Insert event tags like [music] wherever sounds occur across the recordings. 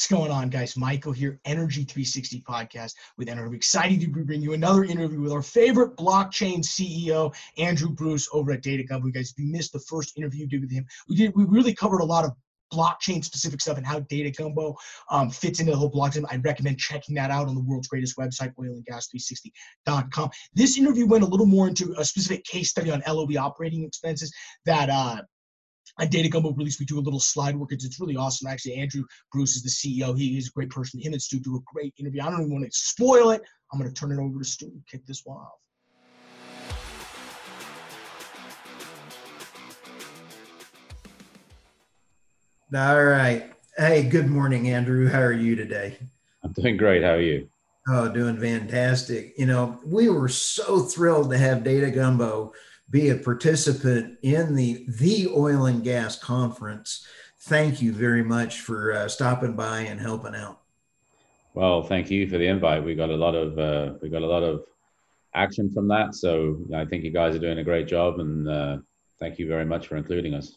What's going on, guys? Michael here, Energy 360 podcast with Energy. Excited to bring you another interview with our favorite blockchain CEO, Andrew Bruce, over at Data Gumbo. You guys, if you missed the first interview did with him, we did. We really covered a lot of blockchain specific stuff and how data gumbo um, fits into the whole blockchain. I recommend checking that out on the world's greatest website, oil and oilandgas360.com. This interview went a little more into a specific case study on LOE operating expenses that uh, at Data Gumbo release, we do a little slide work. It's, it's really awesome. Actually, Andrew Bruce is the CEO. He, he's a great person. Him and Stu do a great interview. I don't even want to spoil it. I'm going to turn it over to Stu and kick this one off. All right. Hey, good morning, Andrew. How are you today? I'm doing great. How are you? Oh, doing fantastic. You know, we were so thrilled to have Data Gumbo be a participant in the the oil and gas conference. Thank you very much for uh, stopping by and helping out. Well, thank you for the invite. We got a lot of uh, we got a lot of action from that. So I think you guys are doing a great job, and uh, thank you very much for including us.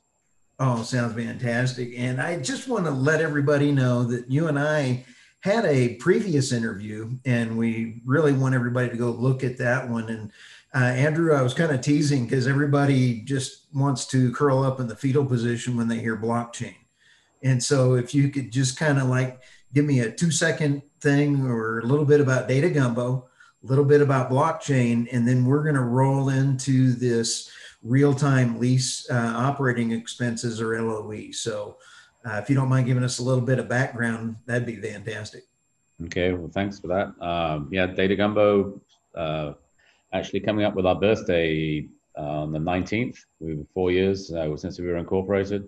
Oh, sounds fantastic! And I just want to let everybody know that you and I had a previous interview, and we really want everybody to go look at that one and uh, Andrew, I was kind of teasing because everybody just wants to curl up in the fetal position when they hear blockchain. And so if you could just kind of like give me a two second thing or a little bit about data gumbo, a little bit about blockchain, and then we're going to roll into this real time lease uh, operating expenses or LOE. So uh, if you don't mind giving us a little bit of background, that'd be fantastic. Okay, well, thanks for that. Um, yeah, Data Gumbo uh, actually coming up with our birthday on the 19th. We were four years uh, since we were incorporated.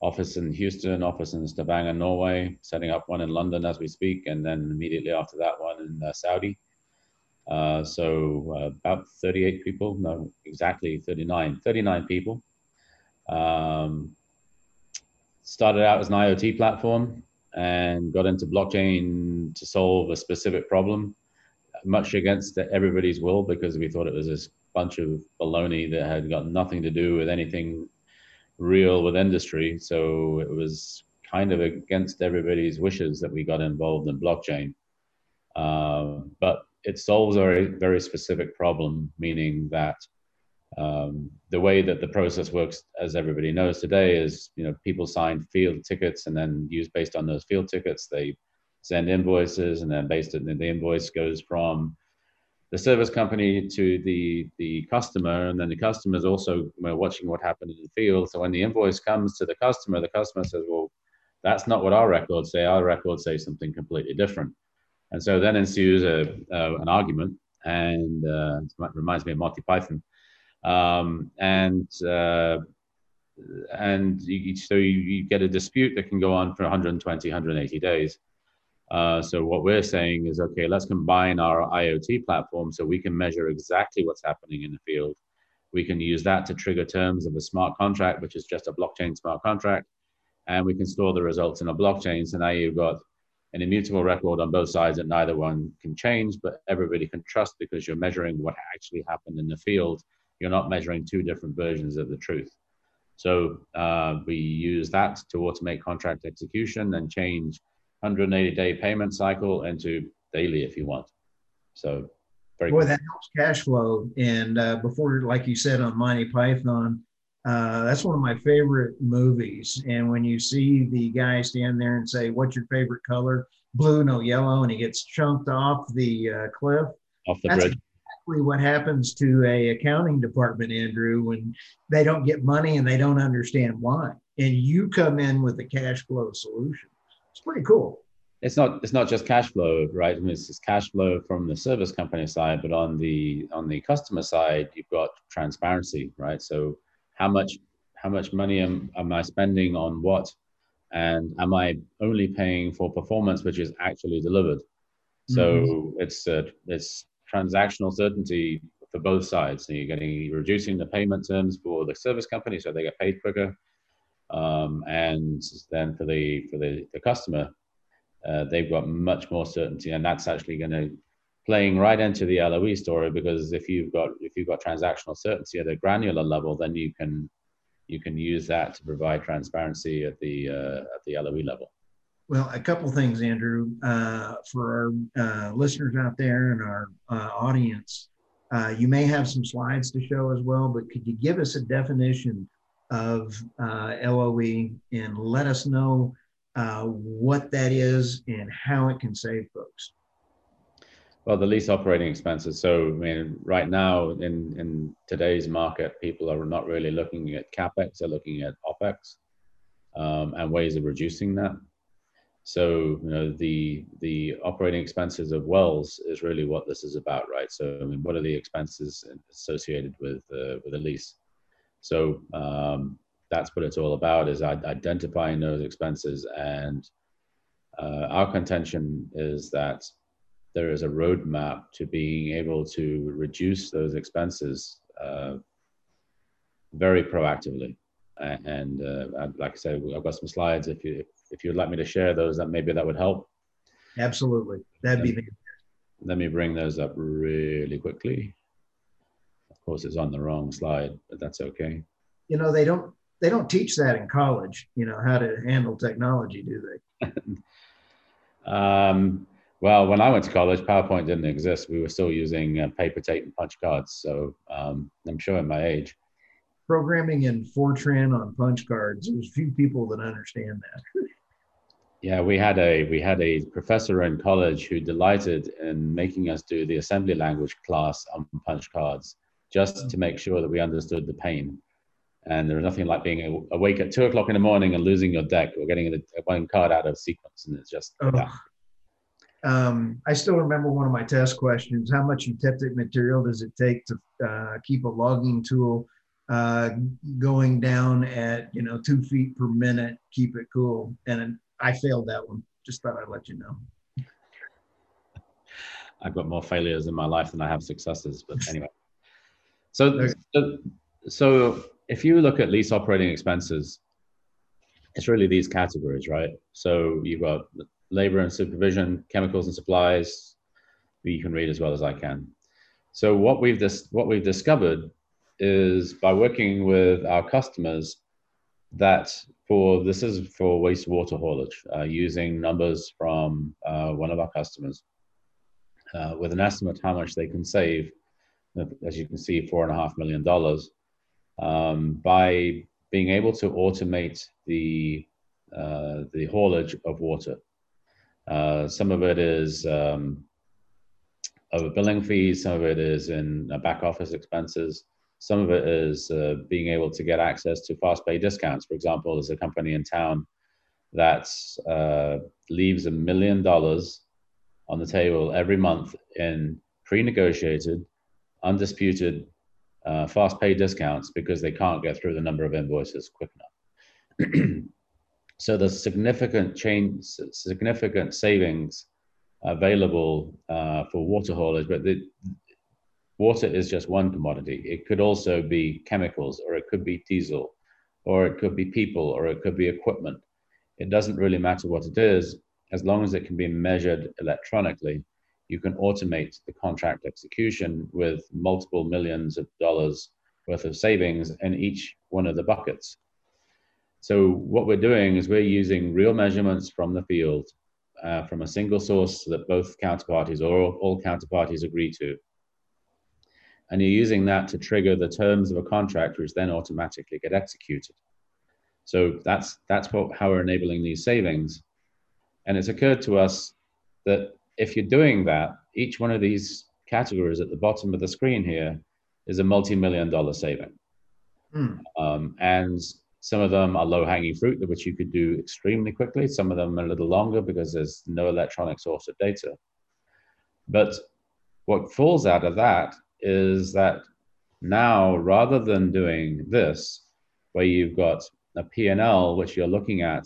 Office in Houston, office in Stavanger, Norway, setting up one in London as we speak, and then immediately after that one in uh, Saudi. Uh, so uh, about 38 people, no, exactly 39, 39 people. Um, started out as an IoT platform and got into blockchain to solve a specific problem much against everybody's will because we thought it was this bunch of baloney that had got nothing to do with anything real with industry. So it was kind of against everybody's wishes that we got involved in blockchain. Uh, but it solves a very, very specific problem, meaning that um, the way that the process works, as everybody knows today, is you know people sign field tickets and then use based on those field tickets, they send invoices, and then based on the invoice goes from the service company to the the customer, and then the customer is also watching what happened in the field. So when the invoice comes to the customer, the customer says, "Well, that's not what our records say. Our records say something completely different." And so then ensues a, uh, an argument, and uh, it reminds me of Monty Python. Um, and uh, and you, so you, you, get a dispute that can go on for 120, 180 days. Uh, so what we're saying is, okay, let's combine our IoT platform so we can measure exactly what's happening in the field. We can use that to trigger terms of a smart contract, which is just a blockchain smart contract, and we can store the results in a blockchain. So now you've got an immutable record on both sides that neither one can change, but everybody can trust because you're measuring what actually happened in the field. You're not measuring two different versions of the truth. So uh, we use that to automate contract execution and change 180 day payment cycle into daily if you want. So, very boy, good. that helps cash flow. And uh, before, like you said on Monty Python, uh, that's one of my favorite movies. And when you see the guy stand there and say, "What's your favorite color?" Blue, no yellow, and he gets chunked off the uh, cliff. Off the that's bridge. Exactly what happens to a accounting department, Andrew, when they don't get money and they don't understand why. And you come in with a cash flow solution pretty cool. It's not it's not just cash flow, right? I mean, it's, cash flow from the service company side, but on the on the customer side, you've got transparency, right? So how much how much money am, am I spending on what, and am I only paying for performance which is actually delivered? So mm-hmm. it's uh, it's transactional certainty for both sides. So you're getting you're reducing the payment terms for the service company, so they get paid quicker um, and then for the for the, the customer, uh, they've got much more certainty, and that's actually going to playing right into the LOE story because if you've got if you've got transactional certainty at a granular level, then you can you can use that to provide transparency at the uh, at the LOE level. Well, a couple things, Andrew, uh, for our uh, listeners out there and our uh, audience. Uh, you may have some slides to show as well, but could you give us a definition of uh, LOE and let us know uh, what that is and how it can save folks? Well, the lease operating expenses. So, I mean, right now in, in today's market, people are not really looking at capex; they're looking at opex um, and ways of reducing that. So, you know, the the operating expenses of wells is really what this is about, right? So, I mean, what are the expenses associated with uh, with a lease? So, um, that's what it's all about: is identifying those expenses. And uh, our contention is that there is a roadmap to being able to reduce those expenses uh, very proactively. And uh, like I said, I've got some slides. If you if you'd like me to share those, that maybe that would help. Absolutely, that'd be. Let me bring those up really quickly. Course, it's on the wrong slide, but that's okay. You know, they don't they don't teach that in college. You know how to handle technology, do they? [laughs] um, well, when I went to college, PowerPoint didn't exist. We were still using uh, paper tape and punch cards. So um, I'm showing my age. Programming in Fortran on punch cards. There's few people that understand that. [laughs] yeah, we had a we had a professor in college who delighted in making us do the assembly language class on punch cards, just to make sure that we understood the pain. And there was nothing like being awake at two o'clock in the morning and losing your deck or getting a, one card out of sequence, and it's just. Oh. Yeah um, I still remember one of my test questions. How much eutectic material does it take to uh, keep a logging tool uh, going down at you know two feet per minute, keep it cool? And I failed that one. Just thought I'd let you know. [laughs] I've got more failures in my life than I have successes, but anyway. So, so, so if you look at lease operating expenses, it's really these categories, right? So you've got labor and supervision, chemicals and supplies. You can read as well as I can. So what we've dis- what we've discovered is by working with our customers that for this is for wastewater haulage uh, using numbers from uh, one of our customers uh, with an estimate how much they can save as you can see four and a half million dollars um, by being able to automate the uh, the haulage of water uh, some of it is um, over billing fees, some of it is in uh, back office expenses, some of it is uh, being able to get access to fast pay discounts. For example, there's a company in town that uh, leaves a million dollars on the table every month in pre negotiated, undisputed uh, fast pay discounts because they can't get through the number of invoices quick enough. [clears throat] So there's significant change, significant savings available uh, for water haulage, but the water is just one commodity. It could also be chemicals, or it could be diesel, or it could be people, or it could be equipment. It doesn't really matter what it is, as long as it can be measured electronically. You can automate the contract execution with multiple millions of dollars worth of savings in each one of the buckets. So what we're doing is we're using real measurements from the field uh, from a single source that both counterparties or all, all counterparties agree to. And you're using that to trigger the terms of a contract, which then automatically get executed. So that's that's what how we're enabling these savings. And it's occurred to us that if you're doing that, each one of these categories at the bottom of the screen here is a multi-million dollar saving. Mm. Um, and some of them are low hanging fruit, which you could do extremely quickly. Some of them are a little longer because there's no electronic source of data. But what falls out of that is that now, rather than doing this, where you've got a P&L, which you're looking at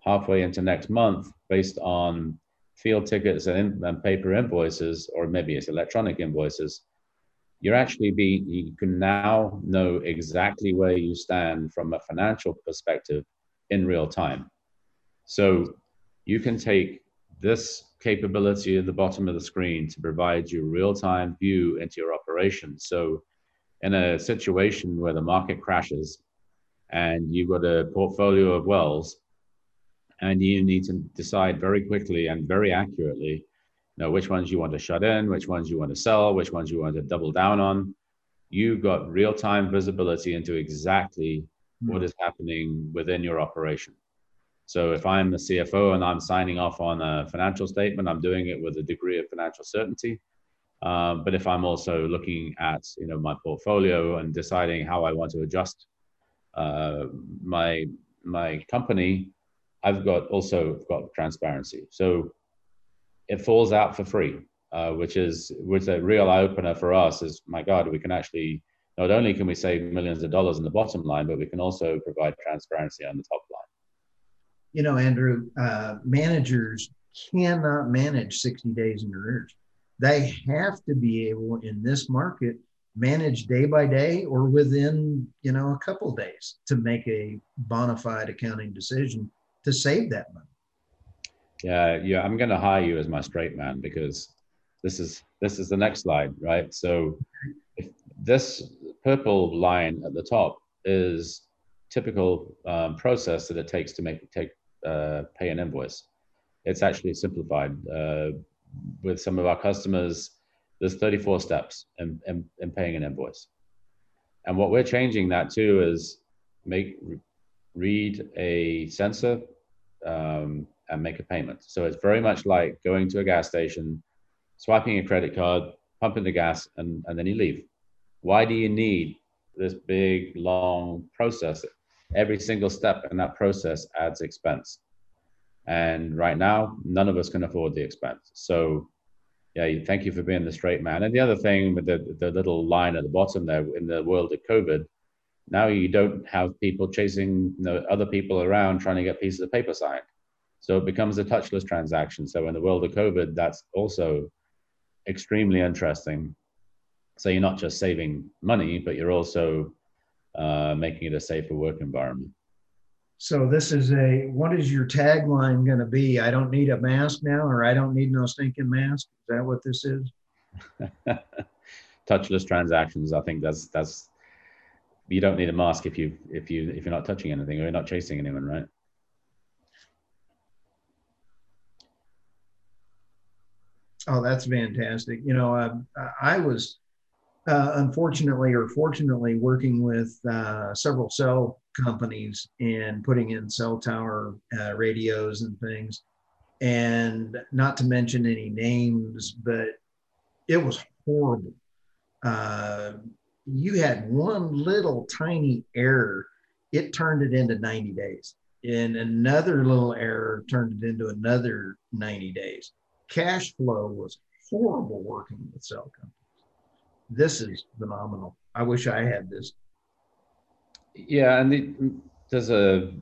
halfway into next month based on field tickets and, and paper invoices, or maybe it's electronic invoices, you're actually be you can now know exactly where you stand from a financial perspective in real time. So you can take this capability at the bottom of the screen to provide you real-time view into your operation. So in a situation where the market crashes and you've got a portfolio of wells and you need to decide very quickly and very accurately you know which ones you want to shut in which ones you want to sell which ones you want to double down on. You've got real-time visibility into exactly mm-hmm. what is happening within your operation. So if i'm the cfo and i'm signing off on a financial statement i'm doing it with a degree of financial certainty. Um, but if i'm also looking at you know my portfolio and deciding how i want to adjust uh, my my company I've got also got transparency. So it falls out for free, uh, which is which a real eye opener for us. Is my God, we can actually not only can we save millions of dollars in the bottom line, but we can also provide transparency on the top line. You know, Andrew, uh, managers cannot manage 60 days in arrears. They have to be able in this market manage day by day or within you know a couple days to make a bona fide accounting decision to save that money. Yeah, yeah, I'm going to hire you as my straight man because this is this is the next slide, right? So this purple line at the top is typical um, process that it takes to make take uh, pay an invoice. It's actually simplified. Uh, with some of our customers, there's 34 steps in, in, in paying an invoice. And what we're changing that to is make read a sensor um, and make a payment. So it's very much like going to a gas station, swiping a credit card, pumping the gas, and, and then you leave. Why do you need this big, long process? Every single step in that process adds expense. And right now, none of us can afford the expense. So, yeah, thank you for being the straight man. And the other thing with the, the little line at the bottom there in the world of COVID, now you don't have people chasing you know, other people around trying to get pieces of paper signed. So it becomes a touchless transaction. So in the world of COVID, that's also extremely interesting. So you're not just saving money, but you're also uh, making it a safer work environment. So this is a what is your tagline going to be? I don't need a mask now, or I don't need no stinking mask. Is that what this is? [laughs] Touchless transactions. I think that's that's you don't need a mask if you if you if you're not touching anything or you're not chasing anyone, right? Oh, that's fantastic. You know, uh, I was uh, unfortunately or fortunately working with uh, several cell companies and putting in cell tower uh, radios and things. And not to mention any names, but it was horrible. You had one little tiny error, it turned it into 90 days. And another little error turned it into another 90 days. Cash flow was horrible working with cell companies. This is phenomenal. I wish I had this. Yeah, and the, there's a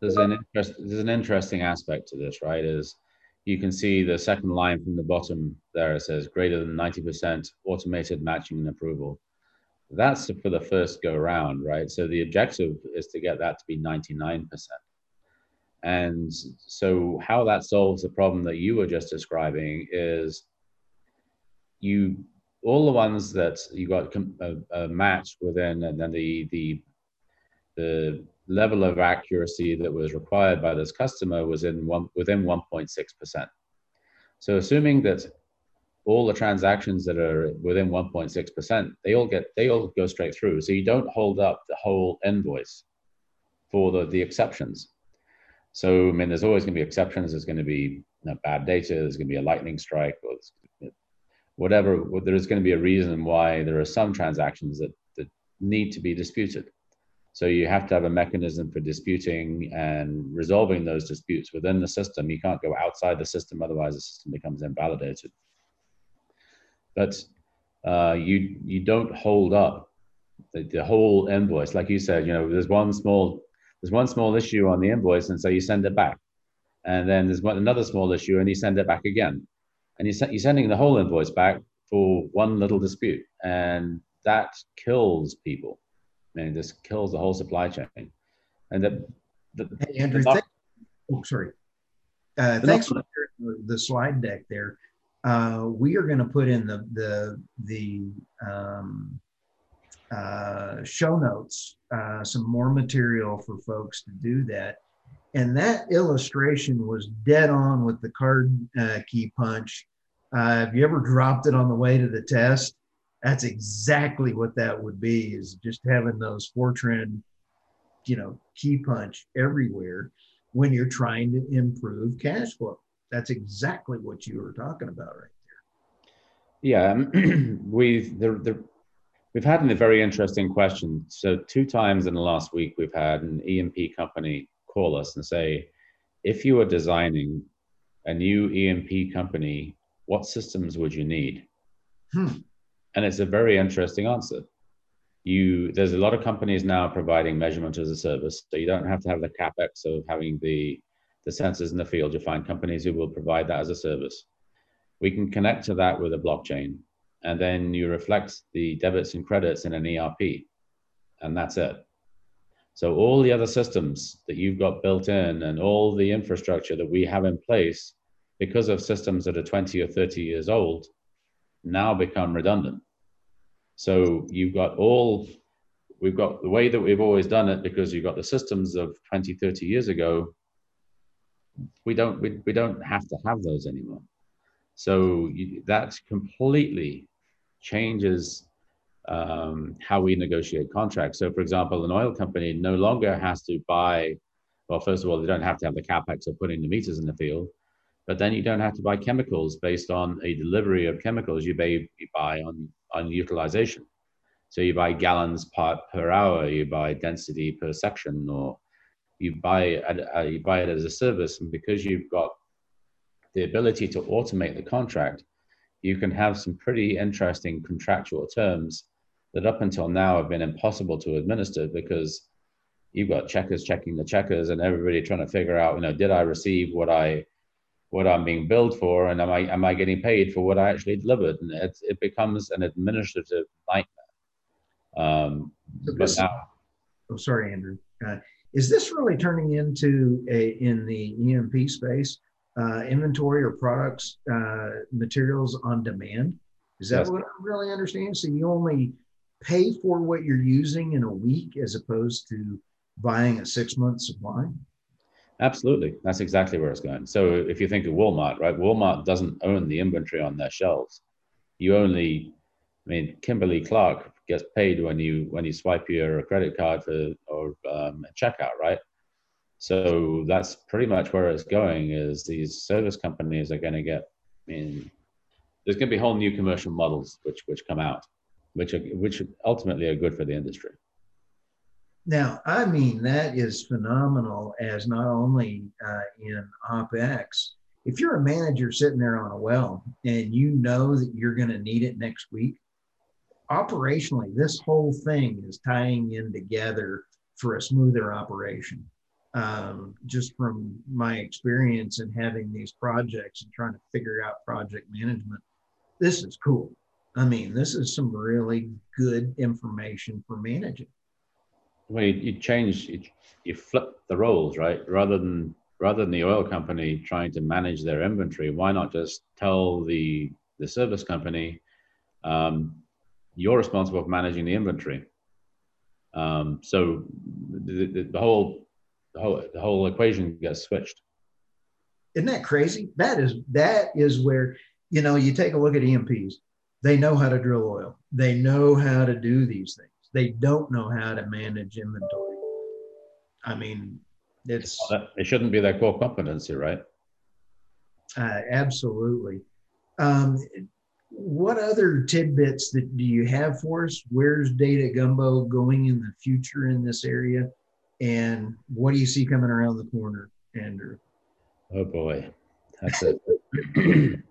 there's an interest there's an interesting aspect to this, right? Is you can see the second line from the bottom there. It says greater than 90% automated matching and approval. That's for the first go around, right? So the objective is to get that to be 99%. And so how that solves the problem that you were just describing is you all the ones that you got a, a match within and then the the the level of accuracy that was required by this customer was in one, within 1.6%. So assuming that all the transactions that are within 1.6%, they all get they all go straight through. So you don't hold up the whole invoice for the, the exceptions. So I mean, there's always going to be exceptions. There's going to be you know, bad data. There's going to be a lightning strike, or whatever. There is going to be a reason why there are some transactions that, that need to be disputed. So you have to have a mechanism for disputing and resolving those disputes within the system. You can't go outside the system, otherwise the system becomes invalidated. But uh, you you don't hold up the, the whole invoice, like you said. You know, there's one small there's one small issue on the invoice, and so you send it back, and then there's one, another small issue, and you send it back again, and you you're sending the whole invoice back for one little dispute, and that kills people and this kills the whole supply chain. And the, the hey, Andrew, the, oh, sorry. Uh, thanks for the slide deck there. Uh, we are going to put in the the the um, uh, show notes uh, some more material for folks to do that. And that illustration was dead on with the card uh, key punch. Uh, have you ever dropped it on the way to the test? That's exactly what that would be is just having those Fortran, you know, key punch everywhere when you're trying to improve cash flow. That's exactly what you were talking about right there. Yeah, [clears throat] we've the, the, we've had a very interesting question. So two times in the last week, we've had an E&P company call us and say, if you were designing a new E&P company, what systems would you need? Hmm. And it's a very interesting answer. You there's a lot of companies now providing measurement as a service, so you don't have to have the capex of having the the sensors in the field. You find companies who will provide that as a service. We can connect to that with a blockchain, and then you reflect the debits and credits in an ERP, and that's it. So all the other systems that you've got built in and all the infrastructure that we have in place, because of systems that are 20 or 30 years old, now become redundant. So you've got all, we've got the way that we've always done it because you've got the systems of 20, 30 years ago. We don't, we, we don't have to have those anymore. So you, that completely changes um, how we negotiate contracts. So, for example, an oil company no longer has to buy. Well, first of all, they don't have to have the capex of putting the meters in the field, but then you don't have to buy chemicals based on a delivery of chemicals you buy, on on utilization. So you buy gallons per, per hour, you buy density per section, or you buy uh, you buy it as a service, and because you've got the ability to automate the contract, you can have some pretty interesting contractual terms that up until now have been impossible to administer because you've got checkers checking the checkers and everybody trying to figure out, you know, did I receive what I what I'm being billed for, and am I am I getting paid for what I actually delivered? And it it becomes an administrative nightmare. Um, so but now, oh, sorry, Andrew. Uh, is this really turning into a in the E&P space uh, inventory or products uh, materials on demand? Is that yes. what I really understand? So you only pay for what you're using in a week as opposed to buying a six month supply? Absolutely. That's exactly where it's going. So if you think of Walmart, right? Walmart doesn't own the inventory on their shelves. You only, I mean, Kimberly Clark gets paid when you when you swipe your credit card for or um, checkout, right? So that's pretty much where it's going. Is these service companies are going to get, I mean, there's going to be whole new commercial models which which come out which are, which ultimately are good for the industry. Now, I mean, that is phenomenal as not only uh, in OPEX, if you're a manager sitting there on a well and you know that you're going to need it next week, operationally, this whole thing is tying in together for a smoother operation. Um, just from my experience in having these projects and trying to figure out project management, this is cool. I mean, this is some really good information for managing. Well, you, you change, you, you flip the roles, right? Rather than rather than the oil company trying to manage their inventory, why not just tell the the service company, um, you're responsible for managing the inventory. Um, so the, the, the, whole the whole the whole equation gets switched. Isn't that crazy? That is that is where you know you take a look at E&Ps they know how to drill oil. They know how to do these things. They don't know how to manage inventory. I mean, it's it shouldn't be their core competency, right? Uh, absolutely. Um, what other tidbits that do you have for us? Where's Data Gumbo going in the future in this area, and what do you see coming around the corner, Andrew? Oh boy, that's it. [clears throat]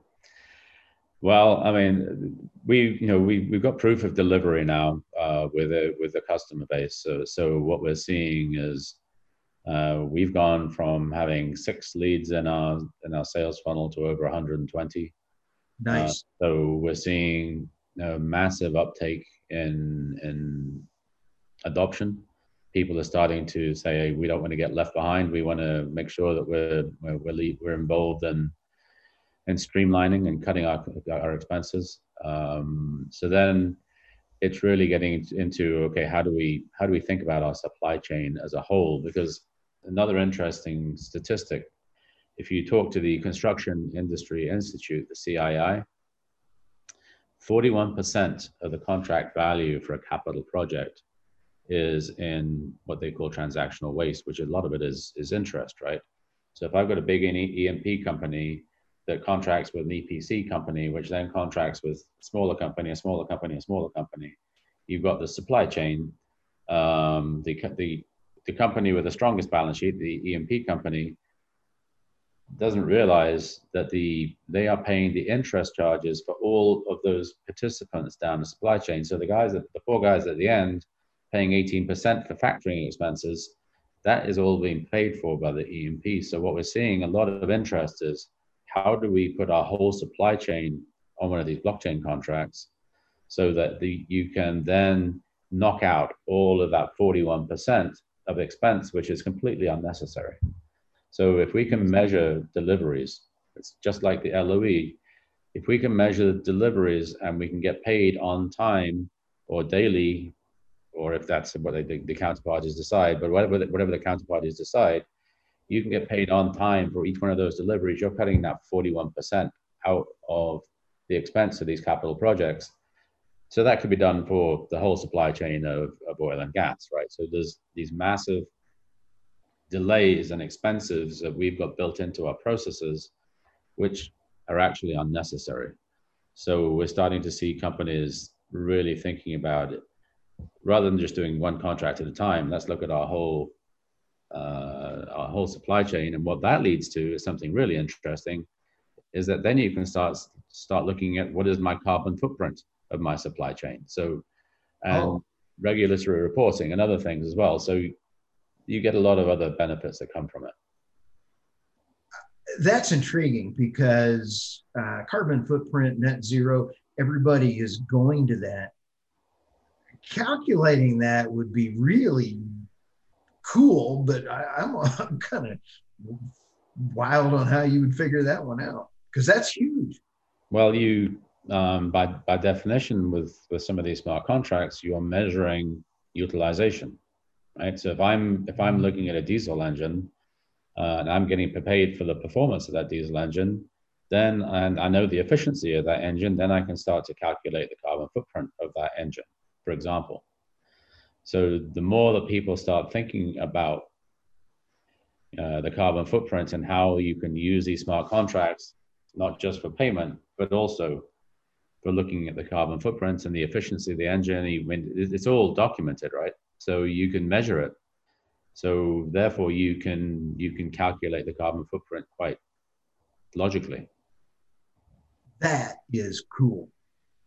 Well, I mean, we you know we we've got proof of delivery now uh, with a with the customer base. So so what we're seeing is uh, we've gone from having six leads in our in our sales funnel to over 120. Nice. Uh, so we're seeing massive uptake in in adoption. People are starting to say, hey, we don't want to get left behind. We want to make sure that we're we're, we're involved in and streamlining and cutting our, our expenses. Um, so then it's really getting into okay, how do we how do we think about our supply chain as a whole? Because another interesting statistic. If you talk to the Construction Industry Institute, the CII, 41% of the contract value for a capital project is in what they call transactional waste, which a lot of it is is interest, right? So if I've got a big E&P company that contracts with an EPC company, which then contracts with smaller company, a smaller company, a smaller company, you've got the supply chain. Um, the the the company with the strongest balance sheet, the E&P company, doesn't realize that the they are paying the interest charges for all of those participants down the supply chain. So the guys, the four guys at the end, paying 18% for factoring expenses, that is all being paid for by the E&P. So what we're seeing a lot of interest is how do we put our whole supply chain on one of these blockchain contracts so that the, you can then knock out all of that 41% of expense, which is completely unnecessary. So if we can measure deliveries, it's just like the LOE. If we can measure deliveries and we can get paid on time or daily or if that's what they, the, the counterparties decide, but whatever the, whatever the counterparties decide, you can get paid on time for each one of those deliveries. You're cutting that 41% out of the expense of these capital projects. So that could be done for the whole supply chain of, of oil and gas, right? So there's these massive delays and expenses that we've got built into our processes, which are actually unnecessary. So we're starting to see companies really thinking about it rather than just doing one contract at a time, let's look at our whole uh, our whole supply chain. And what that leads to is something really interesting, is that then you can start start looking at what is my carbon footprint of my supply chain. So, and oh. regulatory reporting and other things as well. So, you get a lot of other benefits that come from it. That's intriguing because uh, carbon footprint, net zero, everybody is going to that calculating that would be really cool, but I, am I'm, [laughs] I'm kind of wild on how you would figure that one out because that's huge. Well, you um, by by definition with with some of these smart contracts, you are measuring utilization, right? So if I'm if I'm looking at a diesel engine uh, and I'm getting paid for the performance of that diesel engine, then and I know the efficiency of that engine, then I can start to calculate the carbon footprint of that engine for example. So the more that people start thinking about uh, the carbon footprint and how you can use these smart contracts, not just for payment, but also for looking at the carbon footprint and the efficiency of the engine. It's all documented, right? So you can measure it. So therefore, you can you can calculate the carbon footprint quite logically. That is cool.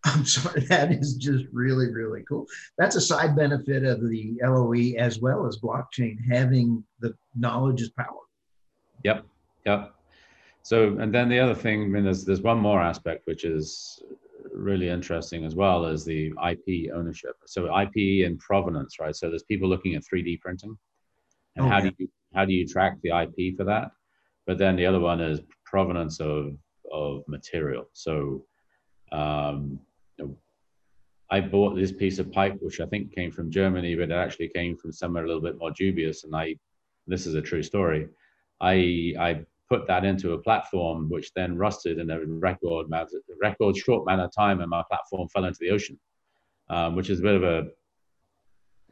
[laughs] I'm sorry, that is just really, really cool. That's a side benefit of the LOE as well as blockchain having the knowledge is power. Yep, yep. So, and then the other thing, I mean, there's there's one more aspect which is really interesting as well as the IP ownership. So IP and provenance, right? So there's people looking at 3D printing, and okay. how do you how do you track the IP for that? But then the other one is provenance of of material. So um, I bought this piece of pipe, which I think came from Germany, but it actually came from somewhere a little bit more dubious. And I, this is a true story. I I put that into a platform, which then rusted in a record record short amount of time, and my platform fell into the ocean, um, which is a bit of a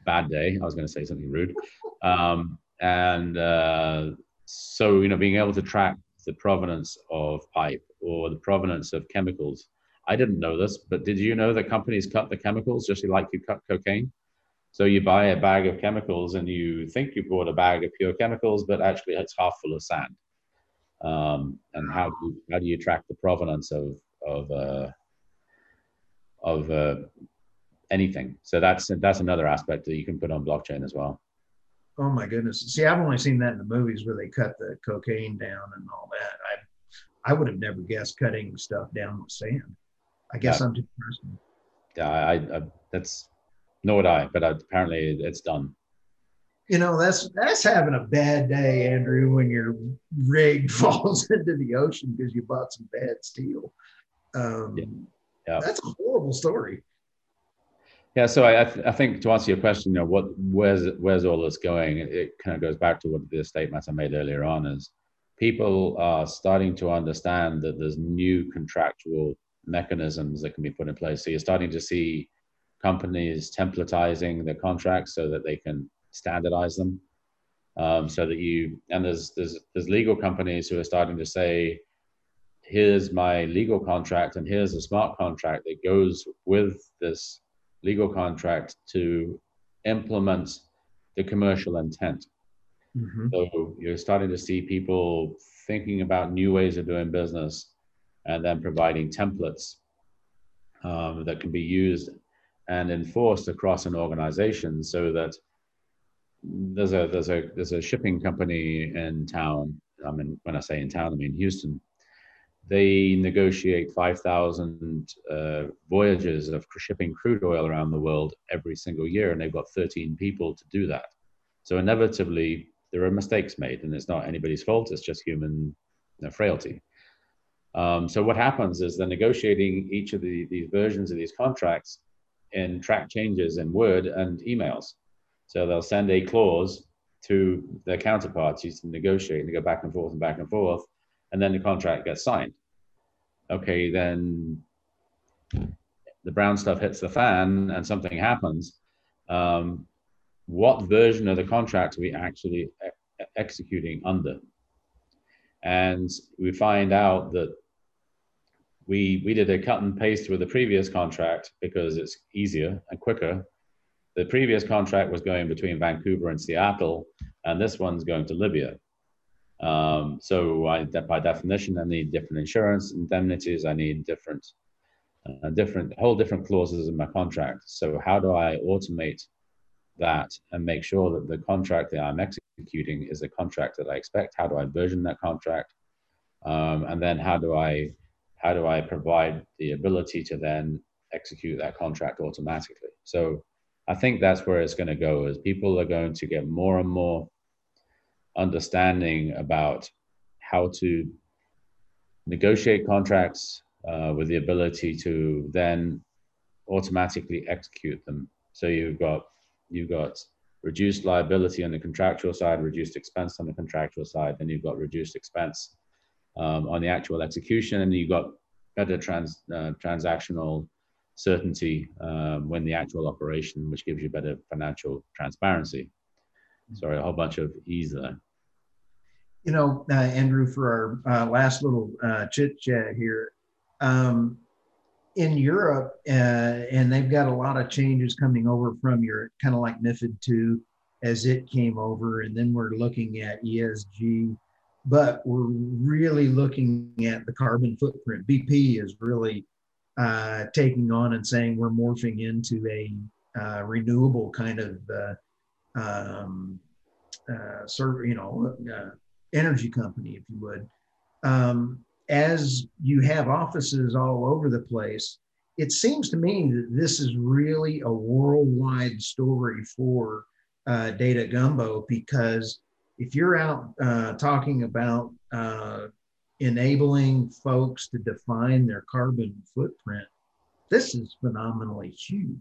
bad day. I was going to say something rude, um, and uh, so you know, being able to track the provenance of pipe or the provenance of chemicals I didn't know this, but did you know that companies cut the chemicals just like you cut cocaine? So you buy a bag of chemicals and you think you bought a bag of pure chemicals, but actually it's half full of sand. Um, and how do you, how do you track the provenance of of uh, of uh, anything? So that's that's another aspect that you can put on blockchain as well. Oh my goodness! See, I've only seen that in the movies where they cut the cocaine down and all that. I I would have never guessed cutting stuff down with sand. I guess yeah. I'm too personal. Yeah, I, I that's nor would I, but apparently it's done. You know, that's that's having a bad day, Andrew, when your rig [laughs] falls into the ocean because you bought some bad steel. Um, yeah. yeah. That's a horrible story. Yeah, so I, th- I think to answer your question, you know, what where's where's all this going? It, it kind of goes back to what the statement I made earlier on is people are starting to understand that there's new contractual mechanisms that can be put in place. So you're starting to see companies templatizing their contracts so that they can standardize them. Um, so that you and there's there's there's legal companies who are starting to say, here's my legal contract and here's a smart contract that goes with this legal contract to implement the commercial intent. Mm-hmm. So you're starting to see people thinking about new ways of doing business and then providing templates um, that can be used and enforced across an organization so that there's a there's a there's a shipping company in town. I mean, when I say in town, I mean Houston. They negotiate 5,000 uh, voyages of shipping crude oil around the world every single year, and they've got 13 people to do that. So inevitably, there are mistakes made, and it's not anybody's fault. It's just human you know, frailty. Um, so what happens is they're negotiating each of the, these versions of these contracts in track changes in Word and emails. So they'll send a clause to their counterparts to negotiate and they go back and forth and back and forth, and then the contract gets signed. Okay, then the brown stuff hits the fan and something happens. Um, what version of the contract are we actually e- executing under? And we find out that we, we did a cut and paste with the previous contract because it's easier and quicker. The previous contract was going between Vancouver and Seattle, and this one's going to Libya. Um, so I, by definition, I need different insurance indemnities. I need different, uh, different, whole different clauses in my contract. So how do I automate that and make sure that the contract that I'm executing is a contract that I expect? How do I version that contract? Um, and then how do I how do I provide the ability to then execute that contract automatically? So I think that's where it's going to go. Is people are going to get more and more understanding about how to negotiate contracts uh, with the ability to then automatically execute them. So you've got you've got reduced liability on the contractual side, reduced expense on the contractual side, then you've got reduced expense um, on the actual execution, and you've got better trans, uh, transactional certainty um, when the actual operation, which gives you better financial transparency. Sorry, a whole bunch of ease there. You know, uh, Andrew, for our uh, last little uh, chit chat here, um, in Europe, uh, and they've got a lot of changes coming over from your kind of like MIFID two as it came over, and then we're looking at ESG, but we're really looking at the carbon footprint. BP is really uh, taking on and saying we're morphing into a uh, renewable kind of uh, um, uh, sort you know, uh, energy company, if you would. Um, as you have offices all over the place, it seems to me that this is really a worldwide story for uh, Data Gumbo because if you're out uh, talking about uh, enabling folks to define their carbon footprint, this is phenomenally huge.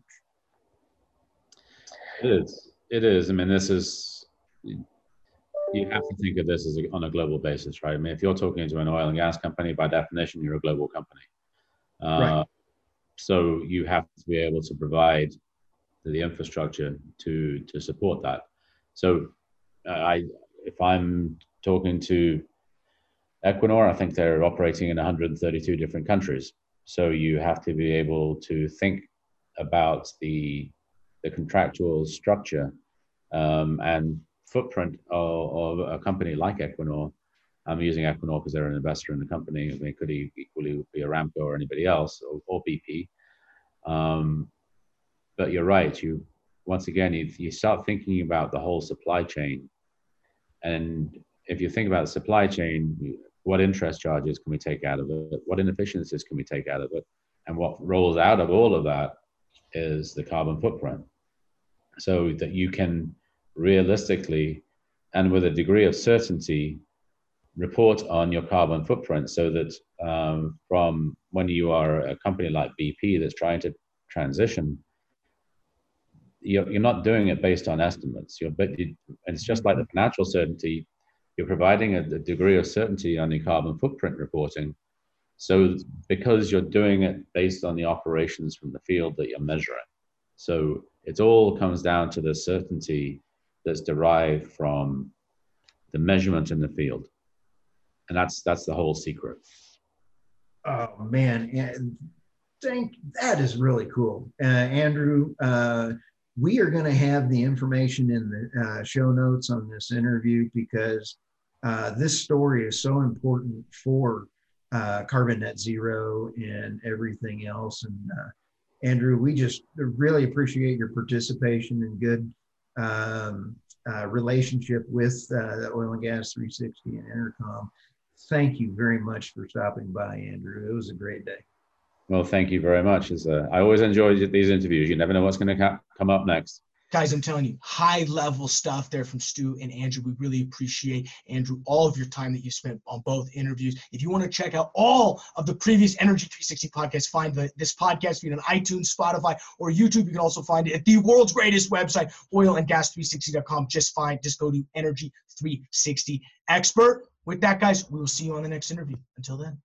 It is. It is. I mean, this is you have to think of this as a, on a global basis, right? I mean, if you're talking to an oil and gas company, by definition, you're a global company. Uh, right. So you have to be able to provide the infrastructure to to support that. So uh, I, if I'm talking to Equinor, I think they're operating in 132 different countries. So you have to be able to think about the the contractual structure um, and footprint of, of, a company like Equinor. I'm using Equinor because they're an investor in the company. It could equally be Aramco or anybody else or, or BP. Um, but you're right. You once again, if you start thinking about the whole supply chain, and if you think about the supply chain, what interest charges can we take out of it? What inefficiencies can we take out of it? And what rolls out of all of that is the carbon footprint. So that you can realistically and with a degree of certainty report on your carbon footprint so that um, from when you are a company like BP that's trying to transition, you're, you're not doing it based on estimates. You're, but you, and it's just like the financial certainty. You're providing a, a degree of certainty on your carbon footprint reporting. So because you're doing it based on the operations from the field that you're measuring. So it all comes down to the certainty that's derived from the measurement in the field. And that's that's the whole secret. Oh man, and thank that is really cool, uh, Andrew. Uh, we are going to have the information in the uh, show notes on this interview because uh, this story is so important for uh, carbon net zero and everything else. And uh, Andrew, we just really appreciate your participation and good um, relationship with the Oil and Gas 360 and EnerCom thank you very much for stopping by, Andrew. It was a great day. Well, thank you very much. Uh, I always enjoy these interviews. You never know what's going to come up next. Guys, I'm telling you, high level stuff there from Stu and Andrew. We really appreciate, Andrew, all of your time that you spent on both interviews. If you want to check out all of the previous Energy 360 podcasts, find the, this podcast feed on iTunes, Spotify, or YouTube. You can also find it at the world's greatest website, oilandgas360.com. Just find, just go to Energy 360 Expert with that, guys, we will see you on the next interview. Until then.